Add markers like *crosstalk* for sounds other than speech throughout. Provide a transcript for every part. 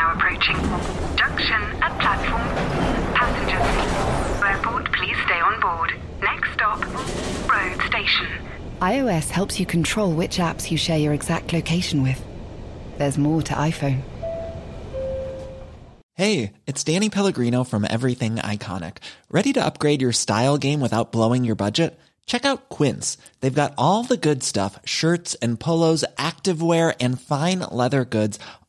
now approaching. Junction at platform. Passengers. Airport, please stay on board. Next stop, road station. iOS helps you control which apps you share your exact location with. There's more to iPhone. Hey, it's Danny Pellegrino from Everything Iconic. Ready to upgrade your style game without blowing your budget? Check out Quince. They've got all the good stuff shirts and polos, activewear, and fine leather goods,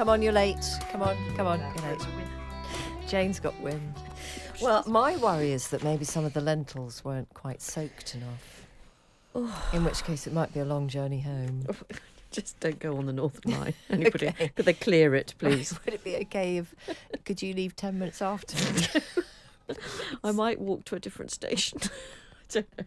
Come on, you're late. Come on, come on, you're late. Jane's got wind. Well, my worry is that maybe some of the lentils weren't quite soaked enough. Oh. In which case, it might be a long journey home. *laughs* Just don't go on the Northern Line. *laughs* Anybody, could they clear it, please? *laughs* Would it be okay if could you leave ten minutes after? I might walk to a different station. I don't know.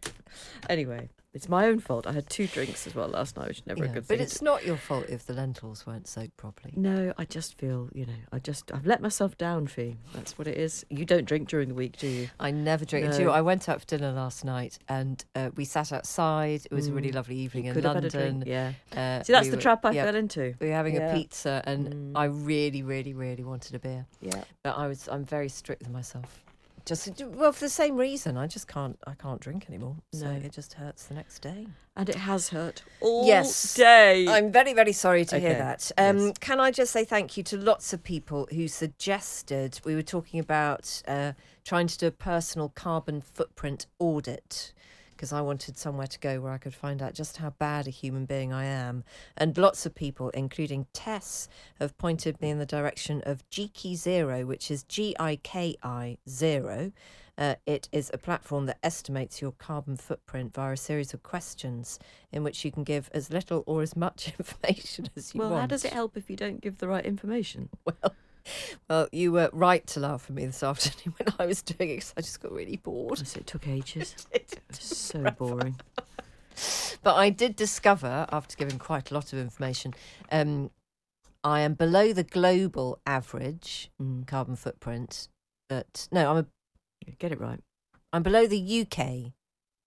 Anyway, it's my own fault. I had two drinks as well last night, which is never Yeah, a good but thing. But it's not your fault if the lentils weren't soaked properly. No, I just feel, you know, I just, I've let myself down, Fi. That's what it is. You don't drink during the week, do you? I never drink. No. Do you I went out for dinner last night and uh, we sat outside. It was a really lovely evening in Mm. Could have had a London. yeah. Uh, See, that's we the were- trap I yeah, fell into. We were having Yeah. a pizza, and Mm. I really, really, really wanted a beer. Yeah. But I was, I'm very strict with myself. Just well, for the same reason, I just can't, I can't drink anymore. So No. it just hurts the next day. And it has hurt all Yes. day. I'm very, very sorry to hear that. Um, yes. Can I just say thank you to lots of people who suggested we were talking about uh, trying to do a personal carbon footprint audit because I wanted somewhere to go where I could find out just how bad a human being I am. And lots of people, including Tess, have pointed me in the direction of Giki Zero, which is G I K I Zero. Uh, it is a platform that estimates your carbon footprint via a series of questions in which you can give as little or as much *laughs* information as you well, want. Well, how does it help if you don't give the right information? *laughs* Well, *laughs* well, you were right to laugh at me this afternoon *laughs* when I was doing it because I just got really bored. Yes, it took ages. *laughs* It It's so boring. But I did discover, after giving quite a lot of information, um, I am below the global average Mm. carbon footprint. But no, I'm a, Get it right. I'm below the UK.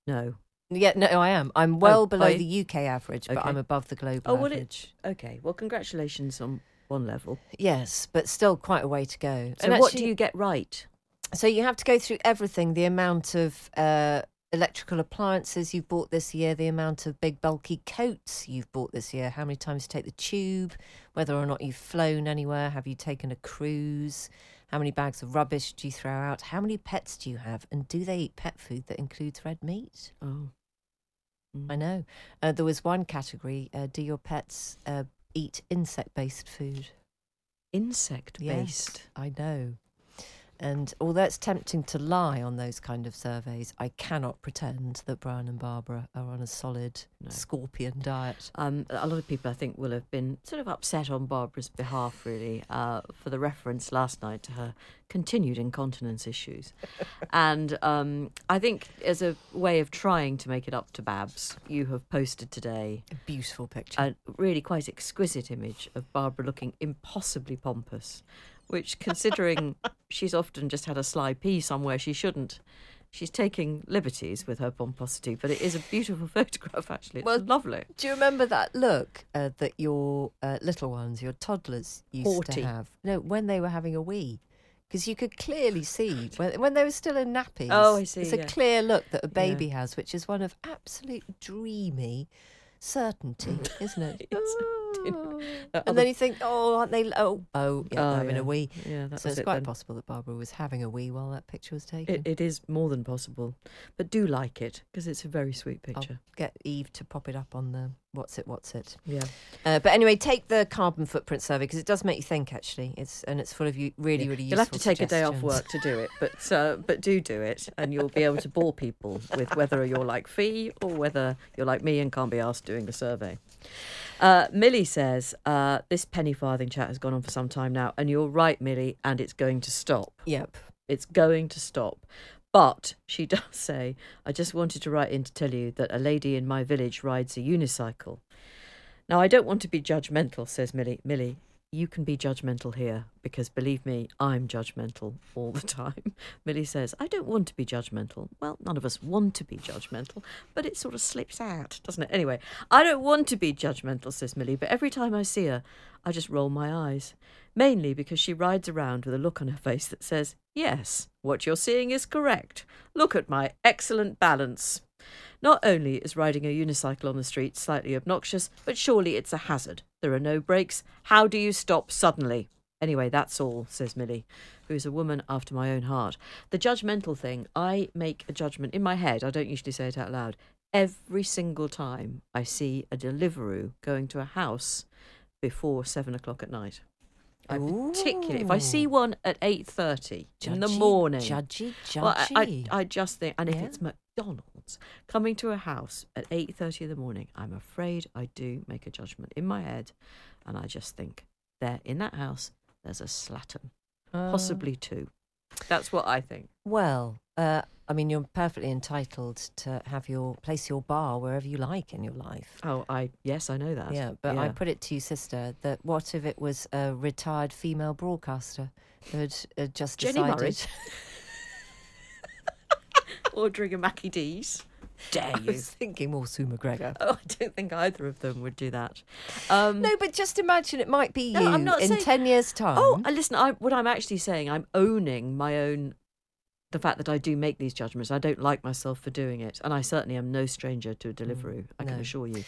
No. Yeah, no, I am. I'm well Oh, below the UK average, but I'm above the global Oh, well, it- average. Okay. Well, congratulations on one level. Yes, but still quite a way to go. So, And what do you get right? So you have to go through everything: the amount of uh, electrical appliances you've bought this year, the amount of big bulky coats you've bought this year, how many times you take the tube, whether or not you've flown anywhere, have you taken a cruise, how many bags of rubbish do you throw out, how many pets do you have, and do they eat pet food that includes red meat? Oh. Mm. I know. Uh, there was one category: uh, do your pets uh, eat insect-based food? Insect Yes, based. I know. And although it's tempting to lie on those kind of surveys, I cannot pretend that Brian and Barbara are on a solid No. scorpion diet. Um, a lot of people, I think, will have been sort of upset on Barbara's behalf, really, uh, for the reference last night to her continued incontinence issues. *laughs* and um, I think, as a way of trying to make it up to Babs, you have posted today A beautiful picture. a really quite exquisite image of Barbara looking impossibly pompous, which, considering *laughs* she's often just had a sly pee somewhere she shouldn't, she's taking liberties with her pomposity. But it is a beautiful *laughs* photograph, actually. It's Well, lovely. Do you remember that look uh, that your uh, little ones, your toddlers, used Haughty. to have? No, when they were having a wee. Because you could clearly see when, when they were still in nappies. Oh, I see, It's a clear look that a Yeah. baby has, which is one of absolute dreamy certainty, *laughs* isn't it? *laughs* Oh. Uh, and then you think, oh, aren't they? Oh, oh, yeah, Oh, they're having yeah. a wee. Yeah, so it's it quite then. possible that Barbara was having a wee while that picture was taken. It, it is more than possible, but do like it because it's a very sweet I'll picture. get Eve to pop it up on the what's it, what's it. Yeah, Uh, but anyway, take the carbon footprint survey because it does make you think. Actually, it's and it's full of you really, Yeah. really. You'll have to take a day off work to do it, but uh, but do do it, and you'll be able to bore people with whether you're like Fi or whether you're like me and can't be asked doing the survey. Uh, Millie says, uh, This penny farthing chat has gone on for some time now, and you're right, Millie, and it's going to stop. Yep. It's going to stop. But she *laughs* does say, I just wanted to write in to tell you that a lady in my village rides a unicycle. Now, I don't want to be judgmental, says Millie. Millie, you can be judgmental here because believe me, I'm judgmental all the *laughs* time. Millie says, I don't want to be judgmental. Well, none of us want to be judgmental, but it sort of slips out, doesn't it? Anyway, I don't want to be judgmental, says Millie, but every time I see her, I just roll my eyes. Mainly because she rides around with a look on her face that says, Yes, what you're seeing is correct. Look at my excellent balance. Not only is riding a unicycle on the street slightly obnoxious, but surely it's a hazard. There are no brakes. How do you stop suddenly? Anyway, that's all, says Millie, who is a woman after my own heart. The judgmental thing, I make a judgment in my head, I don't usually say it out loud, every single time I see a Deliveroo going to a house before seven o'clock at night. I particularly, if I see one at eight thirty in the morning, Judgy, judgy. well, I, I, I just think, and if Yeah. it's McDonald's coming to a house at eight thirty in the morning, I'm afraid I do make a judgment in my head, and I just think there in that house there's a slattern, Uh, possibly two. That's what I think. Well, uh, I mean, you're perfectly entitled to have your place your bar wherever you like in your life. Oh, I yes, I know that. Yeah, but I put it to you, sister, that what if it was a retired female broadcaster who had uh, just Jenny decided? *laughs* Ordering a Maccy D's. Dare I you? was thinking more Sue MacGregor. Oh, I don't think either of them would do that. Um, No, but just imagine it might be No, you I'm not in saying- ten years' time. Oh, uh, listen, I, what I'm actually saying, I'm owning my own, the fact that I do make these judgments. I don't like myself for doing it. And I certainly am no stranger to a Deliveroo, I can no. assure you.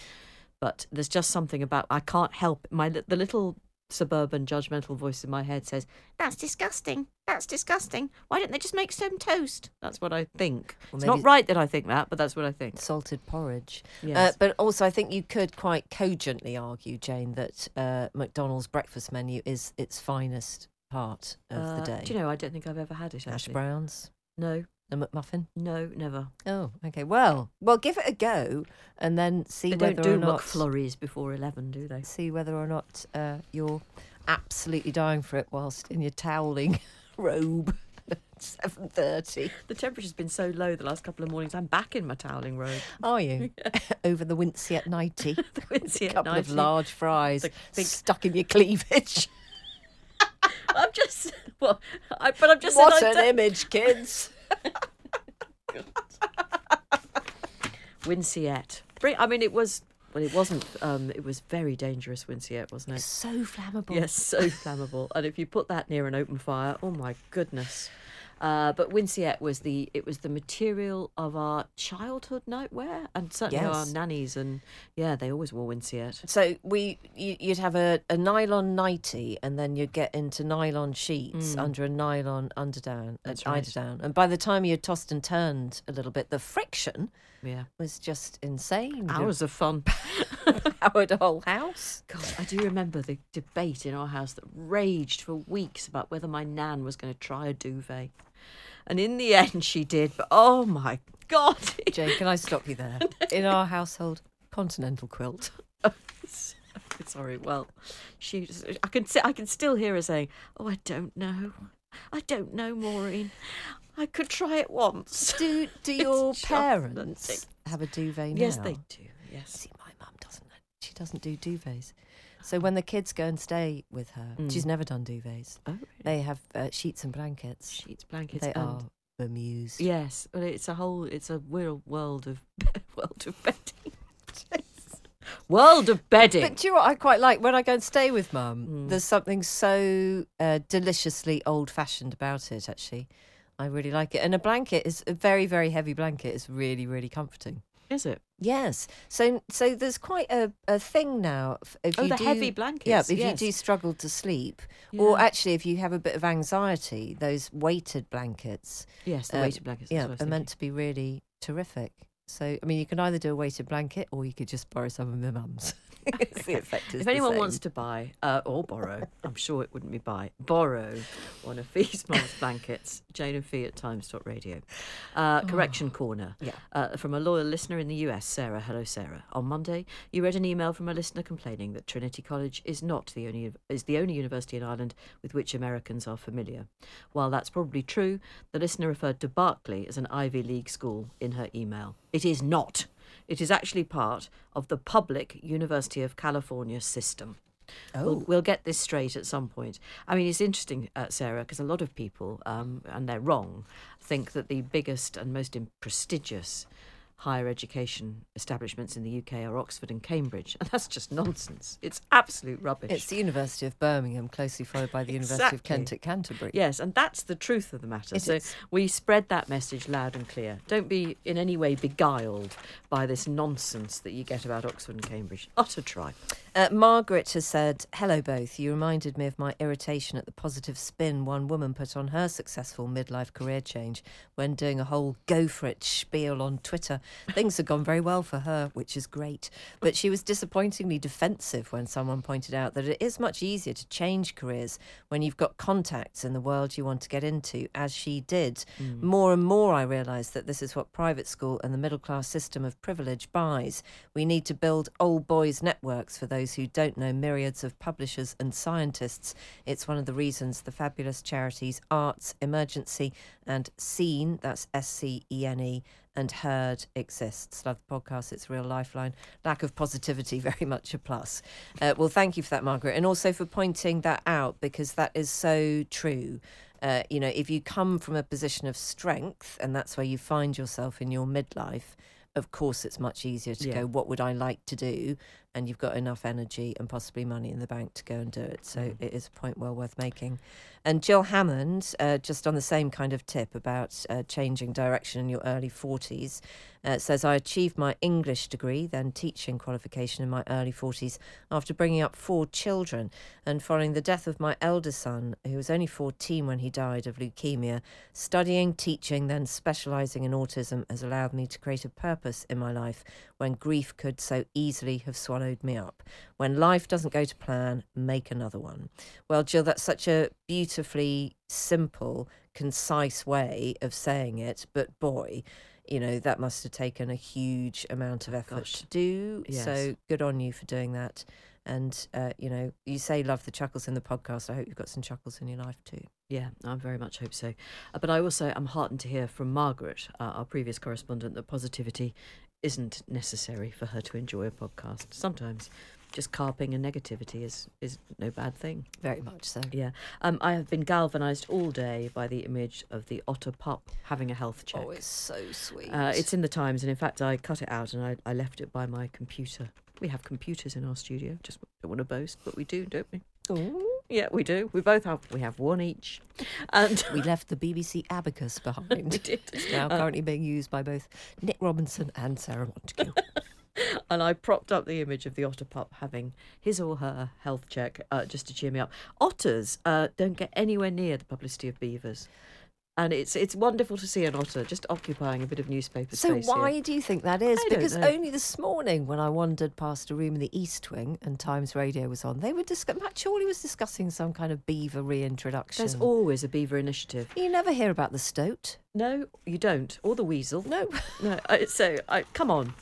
But there's just something about, I can't help, my the little suburban judgmental voice in my head says, that's disgusting. That's disgusting. Why don't they just make some toast? That's what I think. Well, it's not right that I think that, but that's what I think. salted porridge. Uh, but also, I think you could quite cogently argue, Jane, that uh, McDonald's breakfast menu is its finest part of Uh, the day. Do you know, I don't think I've ever had it actually. browns, No, the McMuffin. no, never. Oh, okay. Well, well, give it a go, and then see They whether don't do or not McFlurries before 11, do they? see whether or not uh, you're absolutely dying for it whilst in your toweling *laughs* robe at seven thirty. The temperature's been so low the last couple of mornings. I'm back in my toweling robe. Are you *laughs* *laughs* over the wincy at ninety? Wincy a at couple of 90. large fries The big- stuck in your cleavage. I'm just, well, I, but I'm just what saying. an image, kids! Winceyette. I mean, it was, well, it wasn't, um, it was very dangerous, Winceyette, wasn't it? So flammable. Yes, so flammable. And if you put that near an open fire, oh my goodness. Uh, but Winceyette was the it was the material of our childhood nightwear, and certainly our nannies, and yeah, they always wore Winceyette. So we, you- you'd have a, a nylon nightie, and then you'd get into nylon sheets under a nylon underdown, That's right. eiderdown. And by the time you had tossed and turned a little bit, the friction Yeah, was just insane. hours of fun. *laughs* Howard whole house. God, I do remember the debate in our house that raged for weeks about whether my nan was going to try a duvet. And in the end, she did. But oh my God. *laughs* Jane, can I stop you there? In our household, continental quilt. *laughs* Sorry. Well, she. I can. I can still hear her saying, "Oh, I don't know. I don't know, Maureen. I could try it once." Do do *laughs* your parents have a duvet now? Yes, they do. Yes. See, my mum doesn't. She doesn't do duvets. So when the kids go and stay with her, she's never done duvets. Oh, really? They have uh, sheets and blankets. sheets, blankets, They are bemused. yes, well, it's a whole. It's a real world of *laughs* world of bedding. *laughs* world of bedding. But do you know what I quite like? When I go and stay with mum, Hmm. there's something so uh, deliciously old fashioned about it, actually. I really like it. And a blanket is a very, very heavy blanket. It's really, really comforting. Is it? Yes. So so there's quite a, a thing now. If Oh, you the do, heavy blankets, Yeah, if yes. you do struggle to sleep, or actually if you have a bit of anxiety, those weighted blankets. Yes, the uh, weighted blankets. Yeah, that's what I was are meant to be really terrific. So, I mean, you can either do a weighted blanket or you could just borrow some of my mum's. *laughs* It's the effect is If anyone wants to buy uh, or borrow, I'm sure it wouldn't be buy, borrow one of Fi's *laughs* mum's blankets, Jane and Fee at times.radio. Uh, correction corner. Yeah. Uh, from a loyal listener in the US, Sarah. Hello, Sarah. On Monday, you read an email from a listener complaining that Trinity College is not the only is the only university in Ireland with which Americans are familiar. While that's probably true, the listener referred to Berkeley as an Ivy League school in her email. It is not. It is actually part of the public University of California system. We'll, Oh. we'll get this straight at some point. I mean, it's interesting, uh, Sarah, because a lot of people, um, and they're wrong, think that the biggest and most prestigious higher education establishments in the UK are Oxford and Cambridge. And *laughs* that's just nonsense. It's absolute rubbish. It's the University of Birmingham, closely followed by the University of Kent at Canterbury. Yes, and that's the truth of the matter. It so is. we spread that message loud and clear. Don't be in any way beguiled by this nonsense that you get about Oxford and Cambridge. Utter tripe. Uh, Margaret has said, Hello, both. You reminded me of my irritation at the positive spin one woman put on her successful midlife career change when doing a whole go for it spiel on Twitter. Things had gone very well for her, which is great. But she was disappointingly defensive when someone pointed out that it is much easier to change careers when you've got contacts in the world you want to get into, as she did. Hmm. More and more, I realised that this is what private school and the middle class system of privilege buys. We need to build old boys' networks for those who don't know myriads of publishers and scientists. It's one of the reasons the fabulous charities Arts, Emergency, and Scene, that's S C E N E, and Heard exists. Love the podcast, it's a real lifeline. Lack of positivity, *laughs* very much a plus. Uh, well, thank you for that, Margaret, and also for pointing that out because that is so true. Uh, you know, if you come from a position of strength and that's where you find yourself in your midlife, of course it's much easier to Yeah. go, what would I like to do? And you've got enough energy and possibly money in the bank to go and do it. So it is a point well worth making. And Jill Hammond, uh, just on the same kind of tip about uh, changing direction in your early 40s, uh, says, I achieved my English degree, then teaching qualification in my early 40s after bringing up four children. And following the death of my eldest son, who was only 14 when he died of leukemia, studying, teaching, then specialising in autism has allowed me to create a purpose in my life when grief could so easily have swallowed me up. When life doesn't go to plan, make another one. Well, Jill, that's such a beautifully simple, concise way of saying it, but boy, you know, that must have taken a huge amount of effort Gosh. to do. Yes. So good on you for doing that. And, uh, you know, you say love the chuckles in the podcast. I hope you've got some chuckles in your life too. Yeah, I very much hope so. Uh, but I also am heartened to hear from Margaret, uh, our previous correspondent, that positivity isn't necessary for her to enjoy a podcast. Sometimes just carping and negativity is, is no bad thing. Very much so. Yeah. Um, I have been galvanised all day by the image of the otter pup having a health check. Oh, it's so sweet. Uh, it's in the Times, and in fact, I cut it out and I, I left it by my computer. We have computers in our studio. Just don't want to boast, but we do, don't we? Ooh. Yeah, we do. We both have. We have one each, and *laughs* We left the BBC abacus behind. we did. It's now currently being used by both Nick Robinson and Sarah Montague. *laughs* and I propped up the image of the otter pup having his or her health check uh, just to cheer me up. Otters uh, don't get anywhere near the publicity of beavers, and it's it's wonderful to see an otter just occupying a bit of newspaper so space. here. why do you think that is? I Because only this morning, when I wandered past a room in the East Wing and Times Radio was on, they were discussing. Matt was discussing some kind of beaver reintroduction. There's always a beaver initiative. you never hear about the stoat. No, you don't, or the weasel. No. No, I, so I, come on,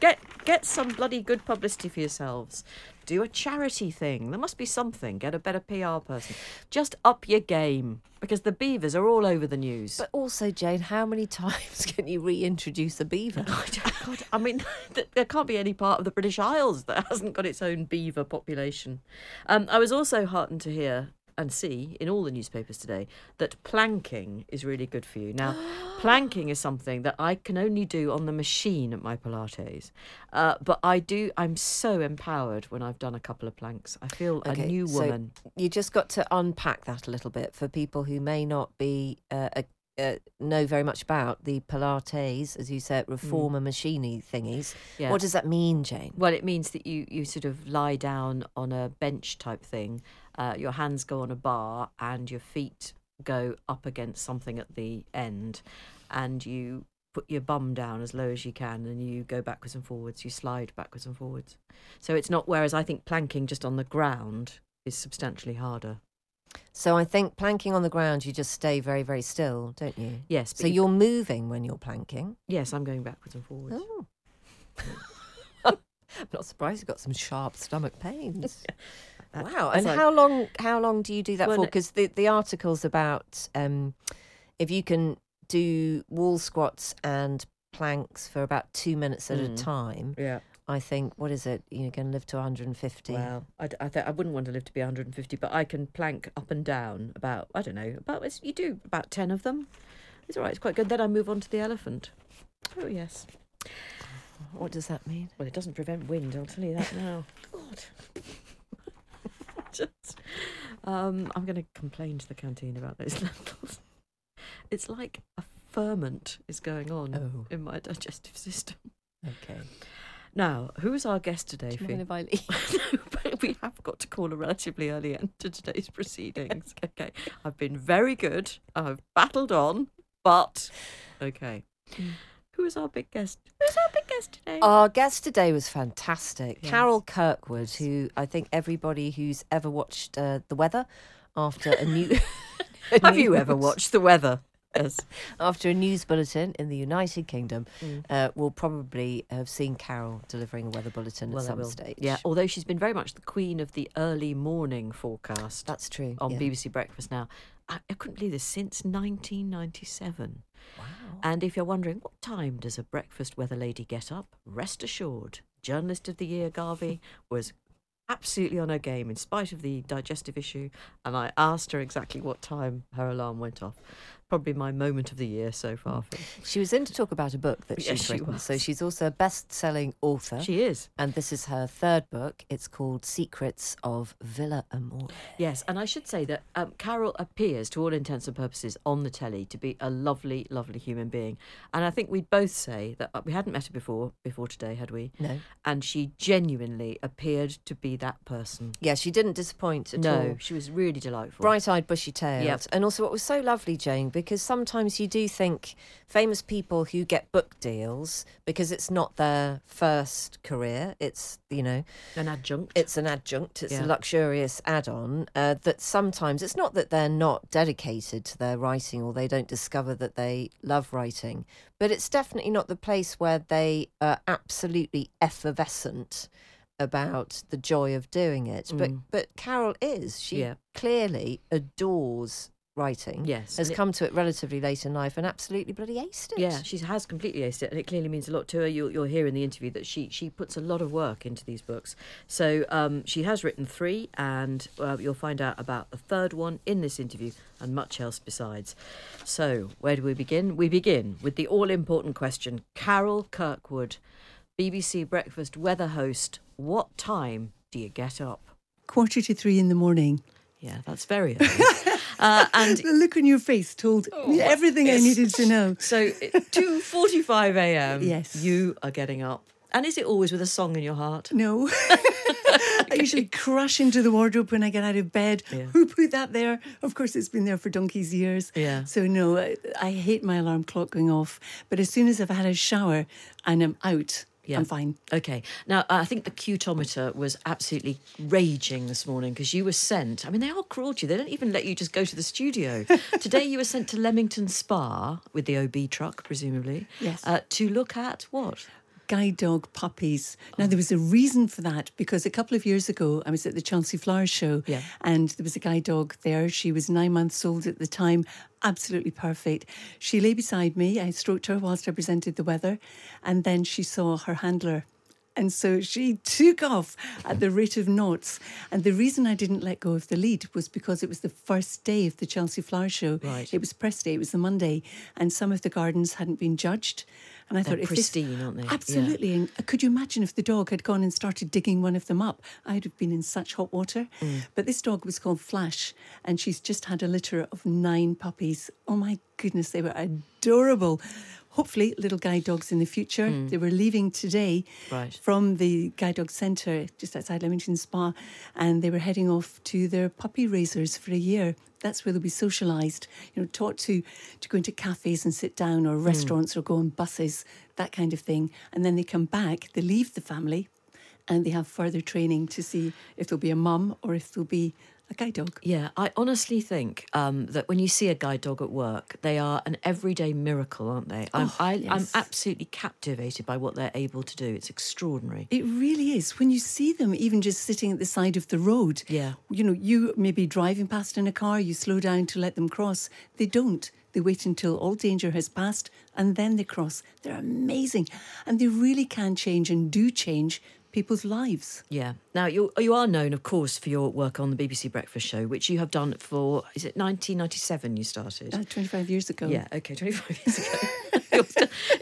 get get some bloody good publicity for yourselves. Do a charity thing. There must be something. Get a better PR person. Just up your game because the beavers are all over the news. But also, Jane, how many times *laughs* can you reintroduce a beaver? *laughs* I God, I mean, *laughs* there can't be any part of the British Isles that hasn't got its own beaver population. Um, I was also heartened to hear and see in all the newspapers today that planking is really good for you. Now, *gasps* planking is something that I can only do on the machine at my Pilates, uh, but I do. I'm so empowered when I've done a couple of planks. I feel a new so woman. you just got to unpack that a little bit for people who may not be uh, uh, uh, know very much about the Pilates, as you said, reformer machiny thingies. Mm. Yeah. What does that mean, Jane? Well, it means that you, you sort of lie down on a bench type thing. Uh, your hands go on a bar and your feet go up against something at the end, and you put your bum down as low as you can and you go backwards and forwards, you slide backwards and forwards. So it's not, whereas I think planking just on the ground is substantially harder. So I think planking on the ground, you just stay very, very still, don't you? Yes. So you're moving when you're planking. Yes, I'm going backwards and forwards. Oh. *laughs* *laughs* I'm not surprised you've got some sharp stomach pains. *laughs* That- wow. And like- how long how long do you do that Well, for? Because the, the article's about um, if you can do wall squats and planks for about two minutes at a Mm. time, Yeah. I think, what is it? You're going to live to 150. Well, I, th- I wouldn't want to live to be 150, but I can plank up and down about, I don't know, about, it's, you do about 10 of them. It's all right, it's quite good. Then I move on to the elephant. Oh, yes. What does that mean? Well, it doesn't prevent wind, I'll tell you that now. *laughs* God. *laughs* Just, um, I'm going to complain to the canteen about those *laughs* lentils. It's like a ferment is going on Oh. in my digestive system. Okay. Now, who is our guest today, Do you mind if I *laughs* leave? no, but we have got to call a relatively early end to today's proceedings. Okay. I've been very good. I've battled on, but okay. Who is our big guest? Who's our big guest today? Our guest today was fantastic. Yes. Carol Kirkwood, who I think everybody who's ever watched uh, The Weather after a new. *laughs* a have you ever watched the weather? Yes. *laughs* After a news bulletin in the United Kingdom, Mm. uh, will probably have seen Carol delivering a weather bulletin Well, at some stage. Yeah, although she's been very much the queen of the early morning forecast That's true. on yeah. BBC Breakfast now. I, I couldn't believe this since 1997. Wow. And if you're wondering what time does a breakfast weather lady get up, rest assured, journalist of the year Garvey *laughs* was absolutely on her game in spite of the digestive issue. And I asked her exactly what time her alarm went off. Probably my moment of the year so far. She was in to talk about a book that *laughs* Yes, she's she written. So she's also a best-selling author, She is. and this is her third book. It's called Secrets of Villa Amore. Yes, and I should say that um, Carol appears, to all intents and purposes, on the telly to be a lovely, lovely human being. And I think we'd both say that uh, we hadn't met her before, before today, had we? No. And she genuinely appeared to be that person. Yeah, she didn't disappoint at no, all. she was really delightful. bright-eyed, bushy-tailed, Yep. and also what was so lovely, Jane, because sometimes you do think famous people who get book deals because it's not their first career, it's you know, An adjunct. it's an adjunct, it's Yeah. a luxurious add-on. Uh, that sometimes it's not that they're not dedicated to their writing or they don't discover that they love writing, but it's definitely not the place where they are absolutely effervescent about the joy of doing it. But Mm. but Carol is. She Yeah. clearly adores writing. Yes, Has it- come to it relatively late in life and absolutely bloody aced it. Yeah, she has completely aced it, and it clearly means a lot to her. You'll, you'll hear in the interview that she she puts a lot of work into these books. So um, she has written three, and uh, you'll find out about the third one in this interview and much else besides. So where do we begin? We begin with the all important question: Carol Kirkwood, BBC Breakfast weather host. What time do you get up? quarter to three in the morning. Yeah, that's very early. *laughs* uh, and The look on your face told me everything I needed to know. So two forty-five a.m. Yes. you are getting up, and is it always with a song in your heart? No. *laughs* I usually crash into the wardrobe when I get out of bed. Yeah. Who put that there? Of course, it's been there for donkey's years. Yeah. So, no, I, I hate my alarm clock going off. But as soon as I've had a shower and I'm out, Yeah. I'm fine. Okay. Now, I think the cutometer was absolutely raging this morning because you were sent. I mean, they are cruel to you. They don't even let you just go to the studio. *laughs* Today, you were sent to Leamington Spa with the OB truck, presumably. Yes. Uh, to look at what? Guide dog puppies. Now, there was a reason for that because a couple of years ago, I was at the Chelsea Flowers show Yeah. and there was a guide dog there. She was nine months old at the time, absolutely perfect. She lay beside me. I stroked her whilst I presented the weather, and then she saw her handler. And so she took off at the rate of knots. And the reason I didn't let go of the lead was because it was the first day of the Chelsea Flower Show. Right. It was press day, it was the Monday, and some of the gardens hadn't been judged. And I They're thought, pristine, this, aren't they? Yeah. Absolutely. And could you imagine if the dog had gone and started digging one of them up? I'd have been in such hot water. Mm. But this dog was called Flash, and she's just had a litter of nine puppies. Oh my goodness, they were adorable. Hopefully, little guide dogs in the future. They were leaving today Mm. Right. from the guide dog centre just outside Leamington Spa, and they were heading off to their puppy raisers for a year. That's where they'll be socialised, you know, taught to, to go into cafes and sit down or restaurants or go on buses, that kind of thing. And then they come back, they leave the family and they have further training to see if there'll be a mum or if there'll be a guide dog. Yeah, I honestly think um, that when you see a guide dog at work, they are an everyday miracle, aren't they? I'm, Oh, I, I'm absolutely captivated by what they're able to do. It's extraordinary. It really is. When you see them, even just sitting at the side of the road, Yeah. you know, you may be driving past in a car, you slow down to let them cross. They don't. They wait until all danger has passed and then they cross. They're amazing. And they really can change and do change people's lives. Yeah. Now you you are known, of course, for your work on the BBC Breakfast Show, which you have done for is it 1997? You started. Uh, 25 years ago. Yeah, okay, 25 years ago. *laughs*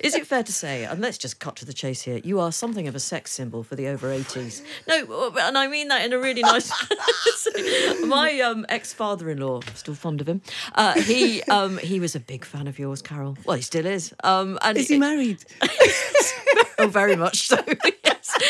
Is it fair to say, and let's just cut to the chase here, you are something of a sex symbol for the over 80s? No, and I mean that in a really nice *laughs* My um, ex father in law, still fond of him, uh, he um, he was a big fan of yours, Carol. Well, he still is. Um, and Is he married? *laughs* oh, very much so.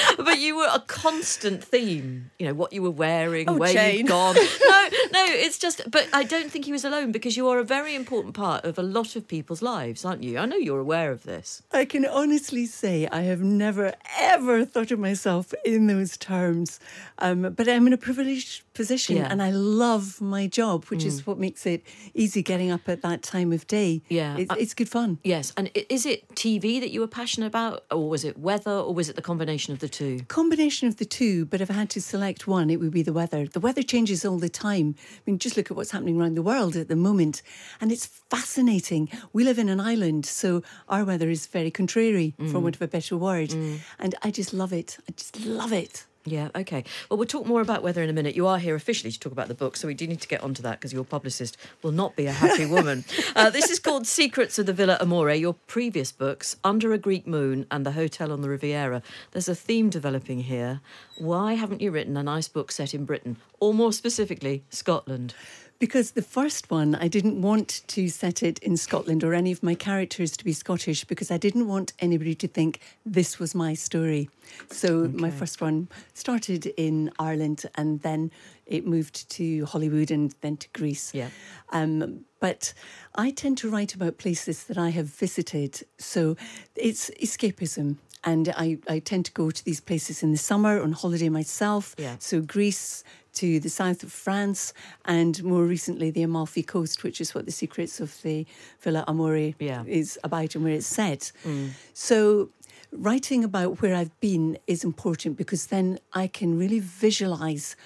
*laughs* but you were a constant theme. You know what you were wearing, Oh, where Jane. you'd gone. *laughs* No, no, it's just. But I don't think he was alone because you are a very important part of a lot of people's lives, aren't you? I know you're aware of this. I can honestly say I have never, ever thought of myself in those terms. Um, but I'm in a privileged position Yeah. Mm. and I love my job, which is what makes it easy getting up at that time of day. Yeah, It's, it's good fun. Yes, and is it TV that you were passionate about, or was it weather, or was it the combination of the two? Combination of the two, but if I had to select one, it would be the weather. The weather changes all the time. I mean, just look at what's happening around the world at the moment, and it's fascinating. We live in an island, so our weather is very contrary, for mm. want of a better word. Mm. And I just love it. I just love it. Yeah, okay. Well, we'll talk more about weather in a minute. You are here officially to talk about the book, so we do need to get onto that because your publicist will not be a happy *laughs* woman. uh, this is called Secrets of the Villa Amore, your previous books, Under a Greek Moon and The Hotel on the Riviera. There's a theme developing here. Why haven't you written a nice book set in Britain, or more specifically, Scotland? Because the first one, I didn't want to set it in Scotland or any of my characters to be Scottish because I didn't want anybody to think this was my story. So my first one started in Ireland and then it moved to Hollywood and then to Greece. Yeah. Um, but I tend to write about places that I have visited. So it's escapism. And I, I tend to go to these places in the summer on holiday myself. Yeah. So Greece to the south of France and more recently the Amalfi Coast, which is what the secrets of the Villa Amore Yeah. is about and where it's set. Mm. So writing about where I've been is important because then I can really visualize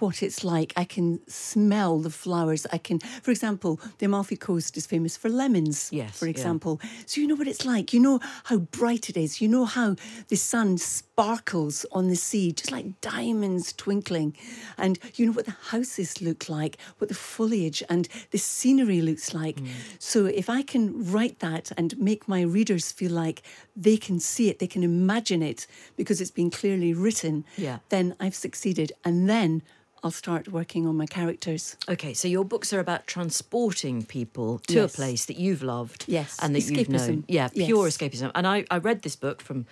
what it's like. I can smell the flowers. I can, for example, the Amalfi Coast is famous for lemons, Yes, for yeah. example. So you know what it's like. You know how bright it is. You know how the sun sparkles on the sea, just like diamonds twinkling. And you know what the houses look like, what the foliage and the scenery looks like. Mm. So if I can write that and make my readers feel like they can see it, they can imagine it because it's been clearly written, Yeah. then I've succeeded. And then I'll start working on my characters. Okay, so your books are about transporting people to Yes. a place that you've loved Yes, and that you've known. Yeah, pure Yes. escapism. And I, I read this book from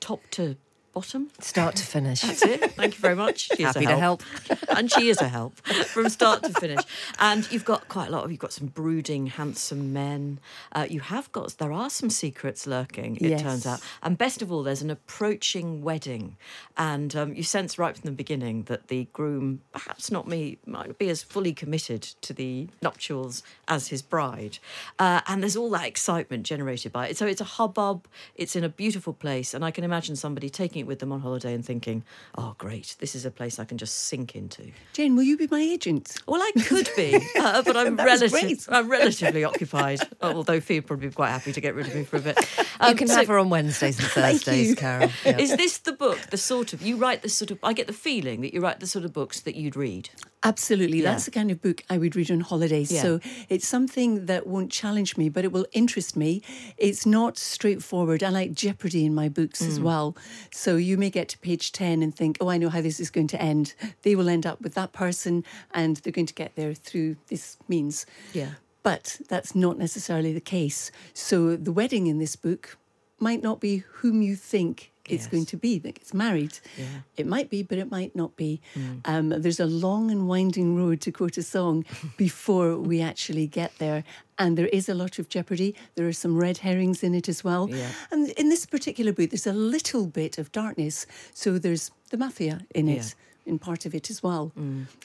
top to bottom. Start to finish. That's it. Thank you very much. *laughs* She Happy to help. and she is a help from start to finish. And you've got quite a lot of. You've got some brooding, handsome men. Uh, you have got. There are some secrets lurking. It turns out. And best of all, there's an approaching wedding, and um, you sense right from the beginning that the groom, perhaps not me, might be as fully committed to the nuptials as his bride. Uh, and there's all that excitement generated by it. So it's a hubbub. It's in a beautiful place, and I can imagine somebody taking it with them on holiday and thinking, "Oh, great! This is a place I can just sink into." Jane, will you be my agent? Well, I could be, *laughs* uh, but I'm, *laughs* relative. I'm relatively occupied. Although Fi would probably be quite happy to get rid of me for a bit. You Um, can so have her on Wednesdays and *laughs* Thursdays. Carol. Yeah. Is this the book, the sort of you write the sort of? I get the feeling that you write the sort of books that you'd read. Absolutely. Yeah. That's the kind of book I would read on holidays. Yeah. So it's something that won't challenge me, but it will interest me. It's not straightforward. I like jeopardy in my books as Mm. well. So you may get to page 10 and think, oh, I know how this is going to end. They will end up with that person and they're going to get there through this means. Yeah. But that's not necessarily the case. So the wedding in this book might not be whom you think it's Yes. going to be that gets married. Yeah. It might be, but it might not be. Mm. Um, there's a long and winding road, to quote a song, *laughs* before we actually get there. And there is a lot of jeopardy. There are some red herrings in it as well. Yeah. And in this particular book, there's a little bit of darkness. So there's the mafia in it. Yeah. Mm. In part of it as well,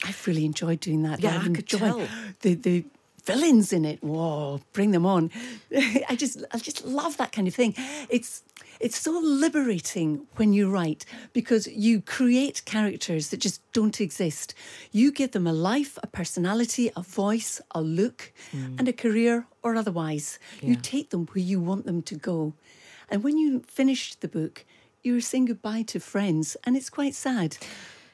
I've really enjoyed doing that. Yeah, I've I could tell. the the villains in it. Whoa, bring them on! *laughs* I just I just love that kind of thing. It's it's so liberating when you write because you create characters that just don't exist. You give them a life, a personality, a voice, a look, hmm. and a career or otherwise. You take them where you want them to go. And when you finish the book, you're saying goodbye to friends, and it's quite sad.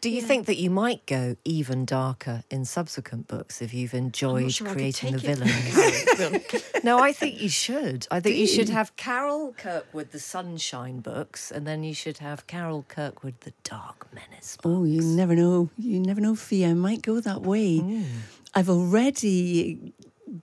Do you think that you might go even darker in subsequent books if you've enjoyed sure creating the villain? *laughs* no, I think you should. I think you should have Carol Kirkwood, the Sunshine books, and then you should have Carol Kirkwood, the Dark Menace. books. Oh, you never know. You never know, Fia. I might go that way. Hmm. I've already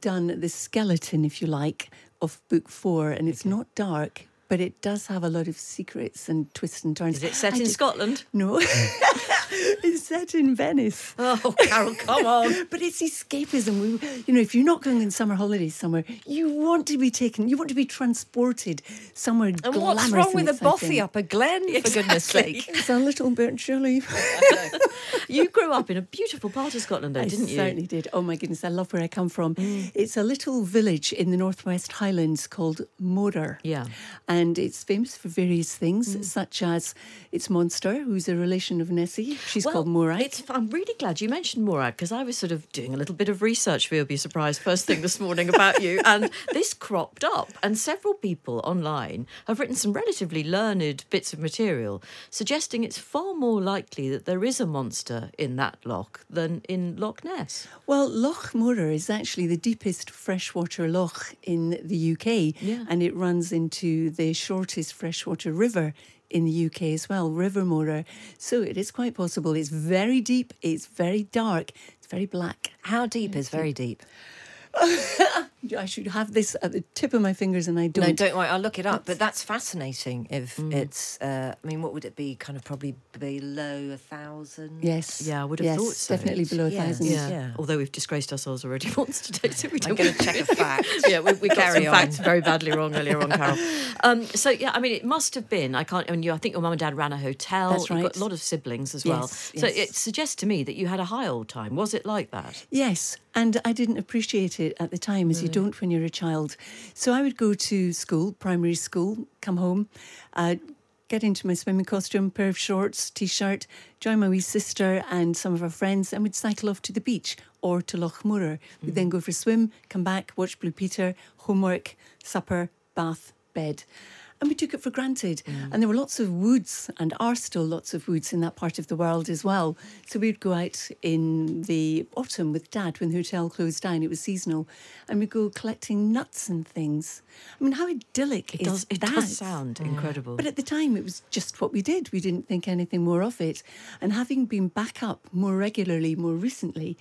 done the skeleton, if you like, of book four, and it's not dark, but it does have a lot of secrets and twists and turns. Is it set I in did- Scotland? No, *laughs* *laughs* it's set in Venice. Oh, Carol, come on. *laughs* But it's escapism. We, you know, if you're not going on summer holidays somewhere, you want to be taken, you want to be transported somewhere And glamorous what's wrong with a bothy exciting. up a glen, for goodness sake? *laughs* It's a little bit chilly. You grew up in a beautiful part of Scotland, though, I didn't you? Mm. certainly did. Oh my goodness, I love where I come from. It's a little village in the Northwest Highlands called Morar. Yeah. And it's famous for various things, Mm. such as its monster, who's a relation of Nessie. She's Well, called Morag. I'm really glad you mentioned Morag because I was sort of doing a little bit of research for You'll Be Surprised first thing this morning about you. *laughs* And this cropped up. And several people online have written some relatively learned bits of material suggesting it's far more likely that there is a monster in that loch than in Loch Ness. Well, Loch Morar is actually the deepest freshwater loch in the UK, Yeah. and it runs into the shortest freshwater river in the UK as well, River Morar. So it is quite possible. It's very deep, it's very dark, it's very black. How deep is very deep? *laughs* I should have this at the tip of my fingers, and I don't. No, don't worry. I'll look it up. But that's fascinating. If it's, uh, I mean, what would it be? Kind of probably below a thousand. Yes. Yeah, I would have yes, thought so. Definitely below a Yes. thousand. Yeah. Yeah. Although we've disgraced ourselves already *laughs* once today, so we don't. I'm don't going *laughs* to check a fact. yeah, we, we got Carry some on. facts very badly wrong earlier on, Carol. Um, so yeah, I mean, it must have been. I can't. I mean, you, I think your mum and dad ran a hotel. That's You've got a lot of siblings as well. Yes, So yes. it suggests to me that you had a high old time. Was it like that? Yes, and I didn't appreciate it at the time, as you don't when you're a child. So I would go to school, primary school, come home, uh, get into my swimming costume, pair of shorts, t-shirt, join my wee sister and some of our friends, and we'd cycle off to the beach or to Loch. We'd then go for a swim, come back, watch Blue Peter, homework, supper, bath, bed. And we took it for granted. Mm. And there were lots of woods, and are still lots of woods in that part of the world as well. So we'd go out in the autumn with Dad when the hotel closed down. It was seasonal, and we'd go collecting nuts and things. I mean, how idyllic It is does. It that? does sound incredible. But at the time, it was just what we did. We didn't think anything more of it. And having been back up more regularly, more recently,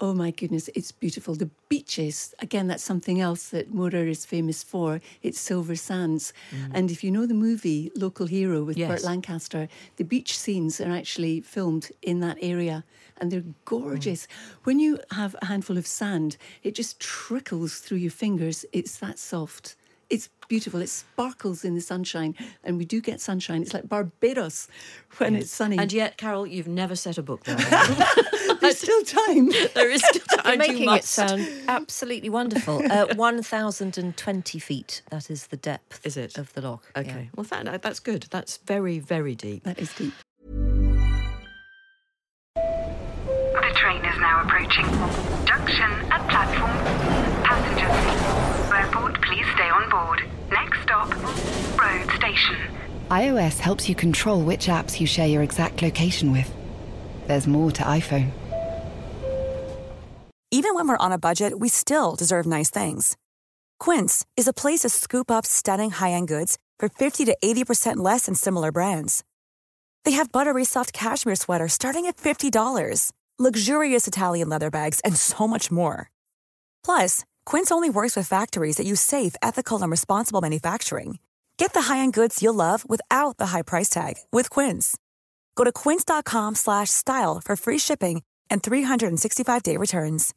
oh my goodness, it's beautiful. The beaches, again, that's something else that Morar is famous for. It's silver sands. Mm. And if you know the movie Local Hero with Yes. Burt Lancaster, the beach scenes are actually filmed in that area. And they're gorgeous. Mm. When you have a handful of sand, it just trickles through your fingers. It's that soft. It's beautiful. It sparkles in the sunshine, and we do get sunshine. It's like Barbados when it's sunny. and yet, Carol, you've never set a book down. *laughs* *laughs* there's still time. there is still *laughs* time. You're you making it sound absolutely wonderful. Uh, 1,020 feet. That is the depth Is it? of the loch? Okay. yeah. Well, that, that's good. That's very, very deep. That is deep. The train is now approaching. Junction at platform. Passengers. Airport, please stay on board. Next stop, road station. iOS helps you control which apps you share your exact location with. There's more to iPhone. Even when we're on a budget, we still deserve nice things. Quince is a place to scoop up stunning high-end goods for 50 to 80% less than similar brands. They have buttery soft cashmere sweaters starting at $50, luxurious Italian leather bags, and so much more. Plus, Quince only works with factories that use safe, ethical, and responsible manufacturing. Get the high-end goods you'll love without the high price tag with Quince. Go to quince.com slash style for free shipping and 365-day returns.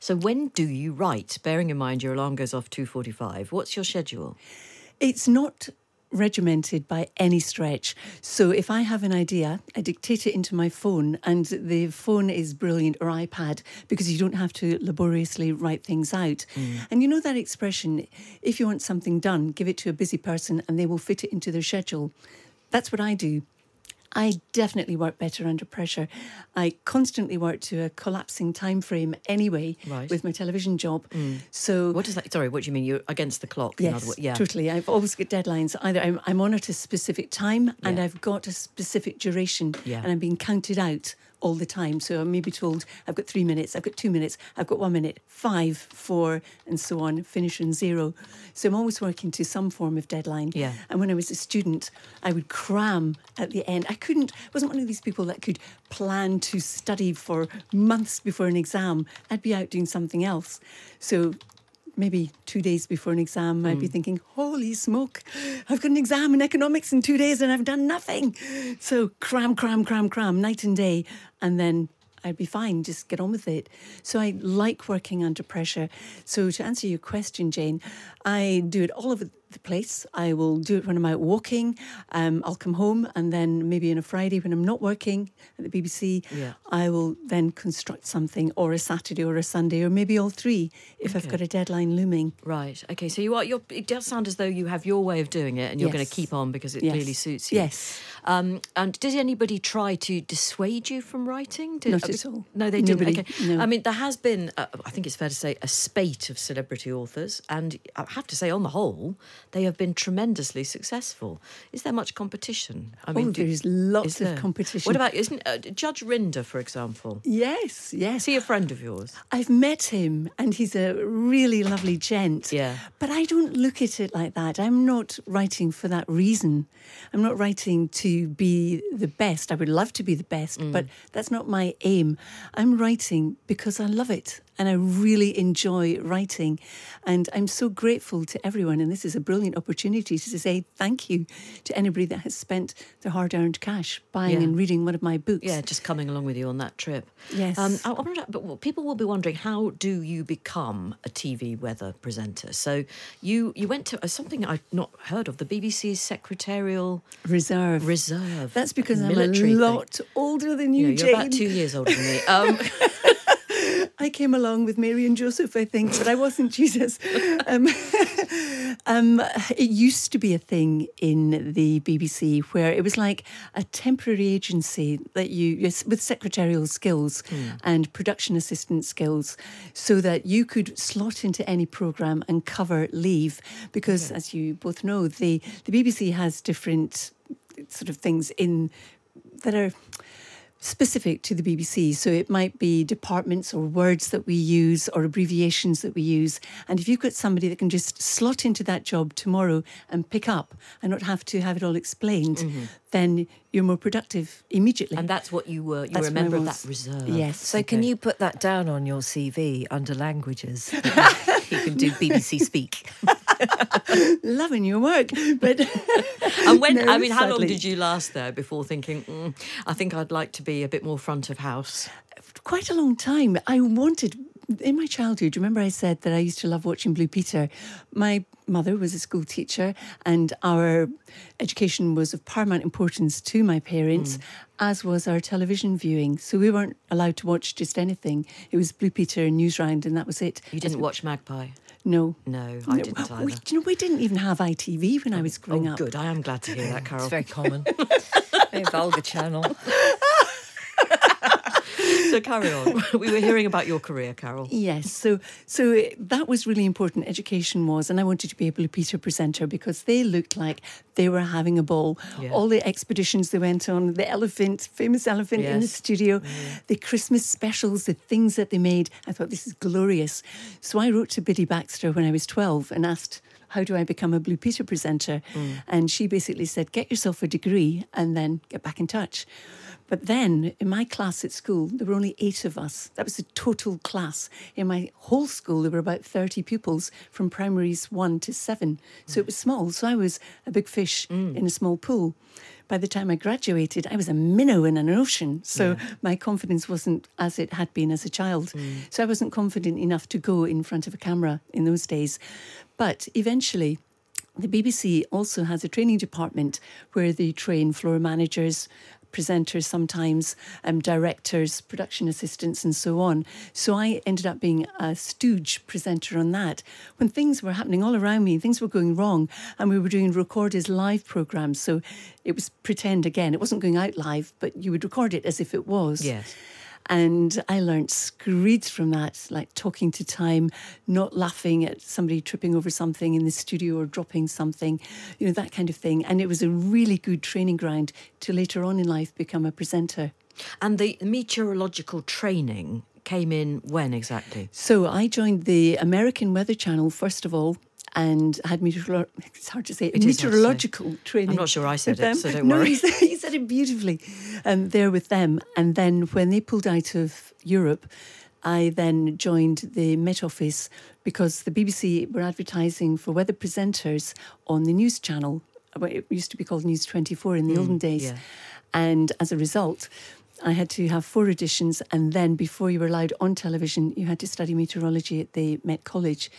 So when do you write? Bearing in mind your alarm goes off 2.45. What's your schedule? It's not regimented by any stretch. So if I have an idea, I dictate it into my phone, and the phone is brilliant or iPad because you don't have to laboriously write things out. Mm. And you know that expression if you want something done, give it to a busy person and they will fit it into their schedule. That's what I do. I definitely work better under pressure. I constantly work to a collapsing time frame anyway Right. with my television job. Mm. So What does that? Sorry, what do you mean? You're against the clock. in Yes, other words. Yeah. totally. I've always got deadlines. Either I'm, I'm on at a specific time and I've got a specific duration Yeah. and I'm being counted out all the time. So I may be told I've got three minutes, I've got two minutes, I've got one minute, five, four, and so on, finish in zero. So I'm always working to some form of deadline. Yeah. And when I was a student, I would cram at the end. I couldn't, I wasn't one of these people that could plan to study for months before an exam. I'd be out doing something else. So maybe two days before an exam, I'd be hmm. thinking, holy smoke, I've got an exam in economics in two days and I've done nothing. So cram, cram, cram, cram, night and day. And then I'd be fine, just get on with it. So I like working under pressure. So to answer your question, Jane, I do it all over the place. I will do it when I'm out walking. Um, I'll come home and then maybe on a Friday when I'm not working at the BBC, Yeah. I will then construct something or a Saturday or a Sunday or maybe all three if I've got a deadline looming. Right. Okay. So you are. You're, it does sound as though you have your way of doing it, and you're going to keep on because it Yes. clearly suits you. Yes. Um, and did anybody try to dissuade you from writing? Did, Not at all. No, they Nobody, didn't. Okay. no. I mean, there has been, uh, I think it's fair to say, a spate of celebrity authors, and I have to say, on the whole, they have been tremendously successful. Is there much competition? I Oh, there's lots is of there? competition. What about isn't uh, Judge Rinder, for example? Yes, yes. Is he a friend of yours? I've met him and he's a really lovely gent. Yeah. But I don't look at it like that. I'm not writing for that reason. I'm not writing to be the best. I would love to be the best, Mm. but that's not my aim. I'm writing because I love it and I really enjoy writing. And I'm so grateful to everyone. And this is a brilliant opportunity to say thank you to anybody that has spent their hard earned cash buying Yeah. and reading one of my books. Yeah, just coming along with you on that trip. Yes. Um, I, I wonder, but people will be wondering how do you become a TV weather presenter? So you you went to uh, something I've not heard of, the BBC's secretarial Reserve. reserve. That's because I'm a thing. lot older than You you, know, Jane. you're about two years older than me. Um, *laughs* *laughs* I came along with Mary and Joseph, I think, but I wasn't *laughs* Jesus. Um, *laughs* um, it used to be a thing in the BBC where it was like a temporary agency that you with secretarial skills and production assistant skills, so that you could slot into any program and cover leave. Because, as you both know, the the BBC has different sort of things in that are specific to the BBC. So it might be departments or words that we use or abbreviations that we use. And if you've got somebody that can just slot into that job tomorrow and pick up and not have to have it all explained, mm-hmm. Then you're more productive immediately. and that's what you were. You That's were a what I member of that reserve. Yes. So can you put that down on your CV under languages? *laughs* you can do BBC *laughs* Speak. Loving your work. But *laughs* And when No, I mean, how long did you last there before thinking? Mm, I think I'd like to be a bit more front of house. quite a long time. I wanted, in my childhood, remember I said that I used to love watching Blue Peter? My mother was a school teacher, and our education was of paramount importance to my parents, hmm. as was our television viewing. So we weren't allowed to watch just anything. It was Blue Peter and Newsround, and that was it. You didn't watch Magpie. No. No, I didn't either. We, do you know, we didn't even have ITV when I oh, was growing oh, up. good. I am glad to hear that, Carol. It's very common. *laughs* Very vulgar channel. *laughs* so carry on. *laughs* we were hearing about your career, Carol. Yes, so so that was really important. Education was, and I wanted to be able to be Peter presenter because they looked like they were having a ball. Yeah. All the expeditions they went on, the elephant, famous elephant in the Yes. studio, the Christmas specials, the things that they made. I thought this is glorious. So I wrote to Biddy Baxter when I was twelve and asked how do I become a Blue Peter presenter? Mm. And she basically said, get yourself a degree and then get back in touch. But then in my class at school, there were only eight of us. That was the total class. In my whole school, there were about 30 pupils from primaries one to seven. So it was small. So I was a big fish mm. in a small pool. By the time I graduated, I was a minnow in an ocean. So my confidence wasn't as it had been as a child. Mm. So I wasn't confident enough to go in front of a camera in those days. But eventually, the BBC also has a training department where they train floor managers, presenters sometimes, um, directors, production assistants, and so on. So I ended up being a stooge presenter on that. When things were happening all around me, things were going wrong, and we were doing recorded live programs. So it was pretend again. It wasn't going out live, but you would record it as if it was. Yes. And I learned screeds from that, like talking to time, not laughing at somebody tripping over something in the studio or dropping something, you know, that kind of thing. And it was a really good training ground to later on in life become a presenter. And the meteorological training came in when exactly? So I joined the American Weather Channel, first of all. And had meteorolo- it's hard to say It hard to say. meteorological training. I'm not sure I said it, so don't *laughs* no, worry. he said, he said it beautifully. Um, there with them, and then when they pulled out of Europe, I then joined the Met Office because the BBC were advertising for weather presenters on the news channel. It used to be called News 24 in the olden days. yeah. And as a result, I had to have four auditions. And then before you were allowed on television, you had to study meteorology at the Met College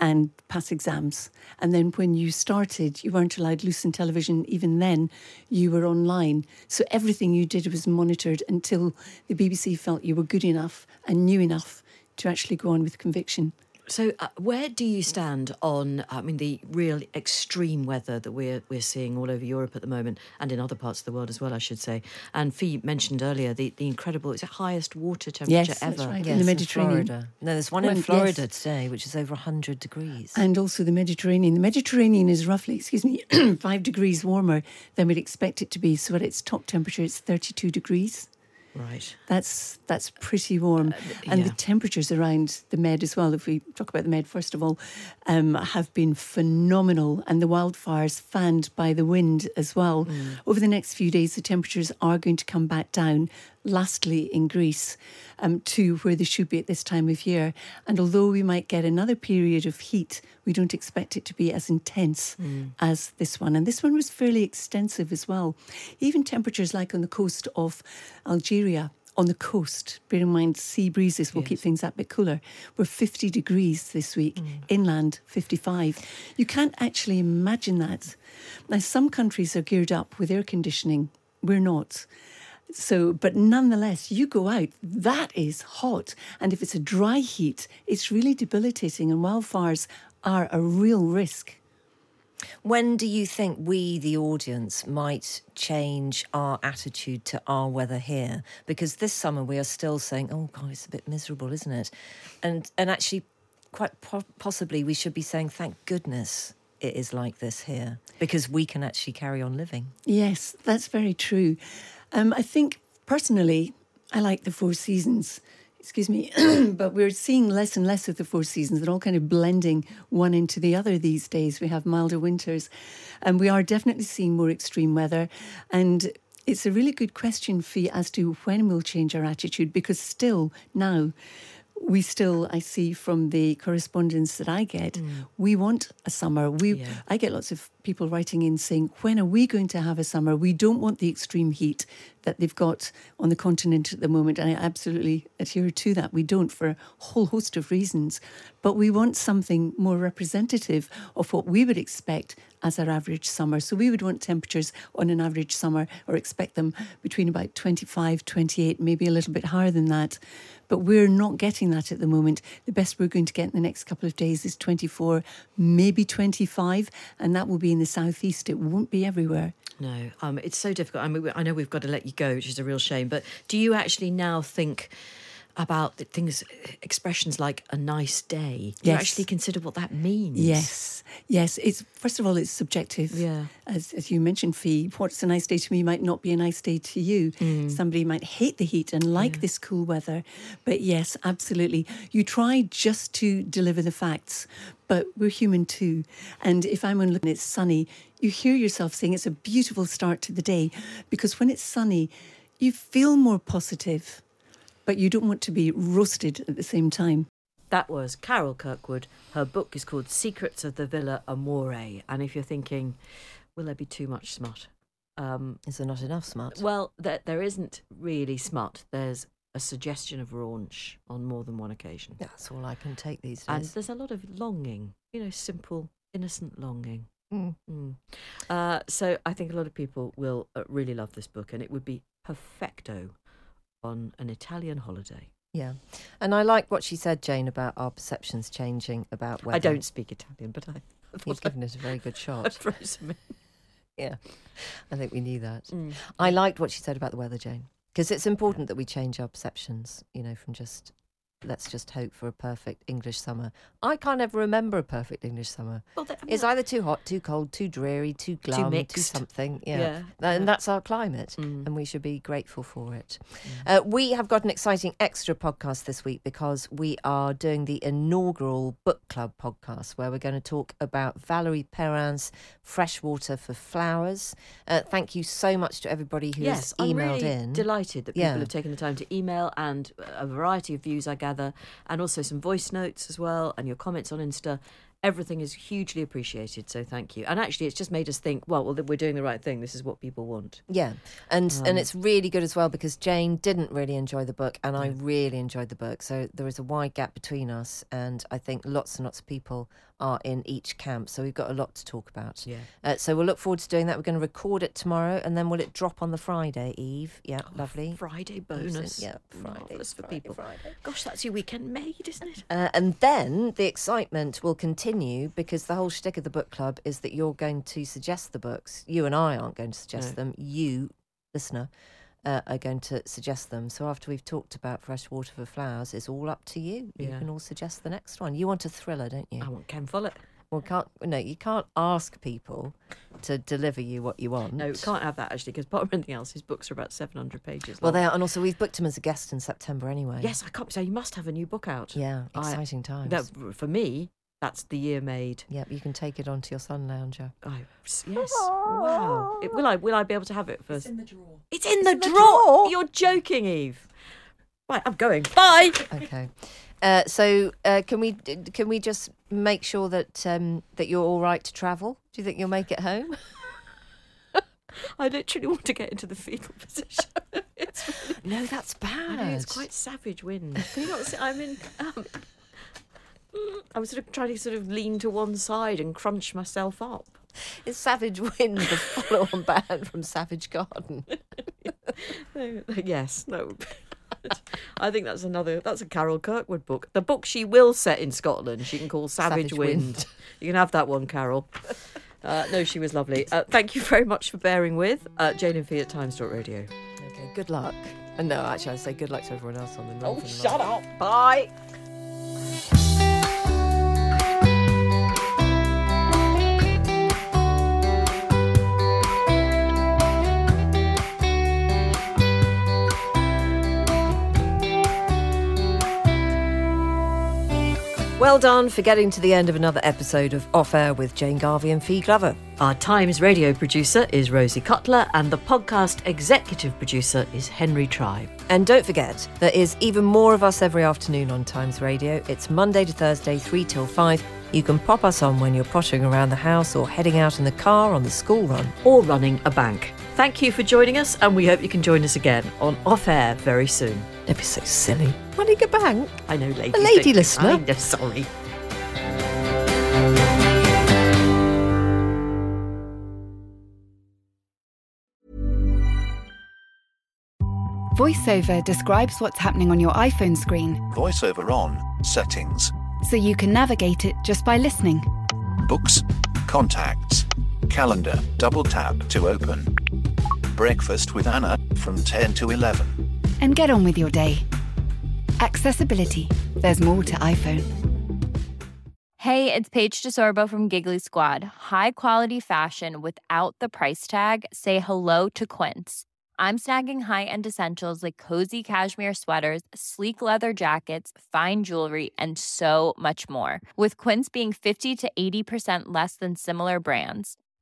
and pass exams. And then when you started, you weren't allowed loose in television. Even then, you were online. So everything you did was monitored until the BBC felt you were good enough and knew enough to actually go on with conviction. So, uh, where do you stand on? I mean, the real extreme weather that we're we're seeing all over Europe at the moment, and in other parts of the world as well, I should say. And Fi mentioned earlier the, the incredible, is it highest water temperature Yes, ever? right. Yes, the Mediterranean. Florida. No, there's one in yes. Florida today, which is over 100 degrees. And also the Mediterranean. The Mediterranean is roughly, excuse me, *clears throat* five degrees warmer than we'd expect it to be. So at its top temperature, it's 32 degrees. Right. That's that's pretty warm, and yeah. the temperatures around the Med as well. If we talk about the Med first of all, um, have been phenomenal, and the wildfires fanned by the wind as well. Over the next few days, the temperatures are going to come back down. Lastly, in Greece, um, to where they should be at this time of year. And although we might get another period of heat, we don't expect it to be as intense as this one. And this one was fairly extensive as well. Even temperatures like on the coast of Algeria, on the coast, bear in mind sea breezes will keep things that bit cooler, We're 50 degrees this week, inland 55. You can't actually imagine that. Now, some countries are geared up with air conditioning, we're not. So, but nonetheless, you go out, that is hot. And if it's a dry heat, it's really debilitating, and wildfires are a real risk. When do you think we, the audience, might change our attitude to our weather here? Because this summer we are still saying, "Oh God, it's a bit miserable, isn't it?" And and actually, quite po- possibly, we should be saying, "Thank goodness it is like this here," because we can actually carry on living. Yes, that's very true. Um, I think personally, I like the Four Seasons. Excuse me, *clears throat* but we're seeing less and less of the Four Seasons. They're all kind of blending one into the other these days. We have milder winters, and we are definitely seeing more extreme weather. And it's a really good question, Fi, as to when we'll change our attitude, because still now we still I see from the correspondence that I get, mm. we want a summer. We Yeah. I get lots of people writing in saying, when are we going to have a summer? We don't want the extreme heat that they've got on the continent at the moment. And I absolutely adhere to that. We don't for a whole host of reasons. But we want something more representative of what we would expect as our average summer. So we would want temperatures on an average summer or expect them between about 25, 28, maybe a little bit higher than that. But we're not getting that at the moment. The best we're going to get in the next couple of days is 24, maybe 25, and that will be in the southeast. It won't be everywhere. No, um, it's so difficult. I mean, I know we've got to let you go, which is a real shame. But do you actually now think about things, expressions like a nice day. You Yes. actually consider what that means. Yes, yes. It's first of all, it's subjective. Yeah. As as you mentioned, Fi, what's a nice day to me might not be a nice day to you. Mm. Somebody might hate the heat and like this cool weather. But yes, absolutely. You try just to deliver the facts, but we're human too. And if I'm on looking, it's sunny. You hear yourself saying it's a beautiful start to the day, because when it's sunny, you feel more positive, but you don't want to be roasted at the same time. That was Carol Kirkwood. Her book is called Secrets of the Villa Amore. And if you're thinking, will there be too much smut? Um, Is there not enough smart? well, there, there isn't really smut. There's a suggestion of raunch on more than one occasion. That's all I can take these days. And days. there's a lot of longing, you know, simple, innocent longing. Mm. Mm. Uh, so I think a lot of people will uh, really love this book, and it would be perfecto on an Italian holiday. Yeah. And I like what she said, Jane, about our perceptions changing about weather. I don't speak Italian, but I, *laughs* I You've given it a very good *laughs* shot. throw some in. yeah. I think we knew that. Mm. I liked what she said about the weather, Jane, because it's important that we change our perceptions, you know, from just let's just hope for a perfect English summer. I can't ever remember a perfect English summer. Well, that- I mean, It's either too hot, too cold, too dreary, too glum, too, mixed. something. Yeah. Yeah, Th- yeah. And that's our climate, Mm. and we should be grateful for it. Uh, we have got an exciting extra podcast this week because we are doing the inaugural book club podcast where we're going to talk about Valerie Perrin's Fresh Water for Flowers. Uh, thank you so much to everybody who yes, has I'm emailed really in. delighted that people Yeah. have taken the time to email and a variety of views, I gather, and also some voice notes as well, and your comments on Insta. Everything is hugely appreciated, so thank you. And actually, it's just made us think. Well, well, we're doing the right thing. This is what people want. Yeah, and Um, and it's really good as well because Jane didn't really enjoy the book, and I really enjoyed the book. So there is a wide gap between us, and I think lots and lots of people are in each camp. So we've got a lot to talk about. Yeah. Uh, so we'll look forward to doing that. We're going to record it tomorrow, and then will it drop on the Friday, Eve? Yeah, lovely. Friday bonus. Yeah, Friday Marvellous for Friday, people. Friday. Gosh, that's your weekend made, isn't it? Uh, and then the excitement will continue because the whole shtick of the book club is that you're going to suggest the books. You and I aren't going to suggest No. them. You, listener, uh, are going to suggest them. So after we've talked about Fresh Water for Flowers, it's all up to you. You Yeah. can all suggest the next one. You want a thriller, don't you? I want Ken Follett. Well, can't no, you can't ask people to deliver you what you want. No, can't have that actually, because apart from anything else, his books are about 700 pages. Well, they are, and also we've booked him as a guest in September anyway. Yes, I can't. So you must have a new book out. Yeah, I- exciting times. That, for me, that's the year made. Yep, you can take it onto your sun lounger. I, yes. Wow. It- will I? Will I be able to have it first? It's in the drawer. It's in in the, the drawer. drawer? You're joking, Eve. Right, I'm going. Bye. Okay. Uh, so uh, can we can we just make sure that um, that you're all right to travel? Do you think you'll make it home? *laughs* I literally want to get into the fetal *laughs* position. it's really, No, that's bad. I know it's quite savage wind. Can you not see? I'm in. Um, I'm sort of trying to sort of lean to one side and crunch myself up. It's Savage Wind, the follow-on band from Savage Garden. *laughs* Yes, no. I think that's another. That's a Carol Kirkwood book. The book she will set in Scotland. She can call Savage, Savage Wind. Wind. You can have that one, Carol. Uh, no, she was lovely. Uh, thank you very much for bearing with uh, Jane and Fi at Times.radio. Okay, good luck. And no, actually, I say good luck to everyone else on the. Oh, Run for the shut up. Bye. Well done for getting to the end of another episode of Off Air with Jane Garvey and Fi Glover. Our Times radio producer is Rosie Cutler, and the podcast executive producer is Henry Tribe. And don't forget, there is even more of us every afternoon on Times Radio. It's Monday to Thursday, 3 till 5. You can pop us on when you're pottering around the house or heading out in the car on the school run. or running a bank. Thank you for joining us, and we hope you can join us again on Off Air very soon. Don't be so silly. Running a bank? I know, ladies. A lady listener. I know, sorry. VoiceOver describes what's happening on your iPhone screen VoiceOver on. Settings. so you can navigate it just by listening. Books. Contacts. Calendar. Double tap to open. Breakfast with Anna from 10 to 11. And get on with your day. Accessibility. There's more to iPhone. Hey, it's Paige DeSorbo from Giggly Squad. High quality fashion without the price tag. Say hello to Quince. I'm snagging high-end essentials like cozy cashmere sweaters, sleek leather jackets, fine jewelry, and so much more. With Quince being 50 to 80% less than similar brands.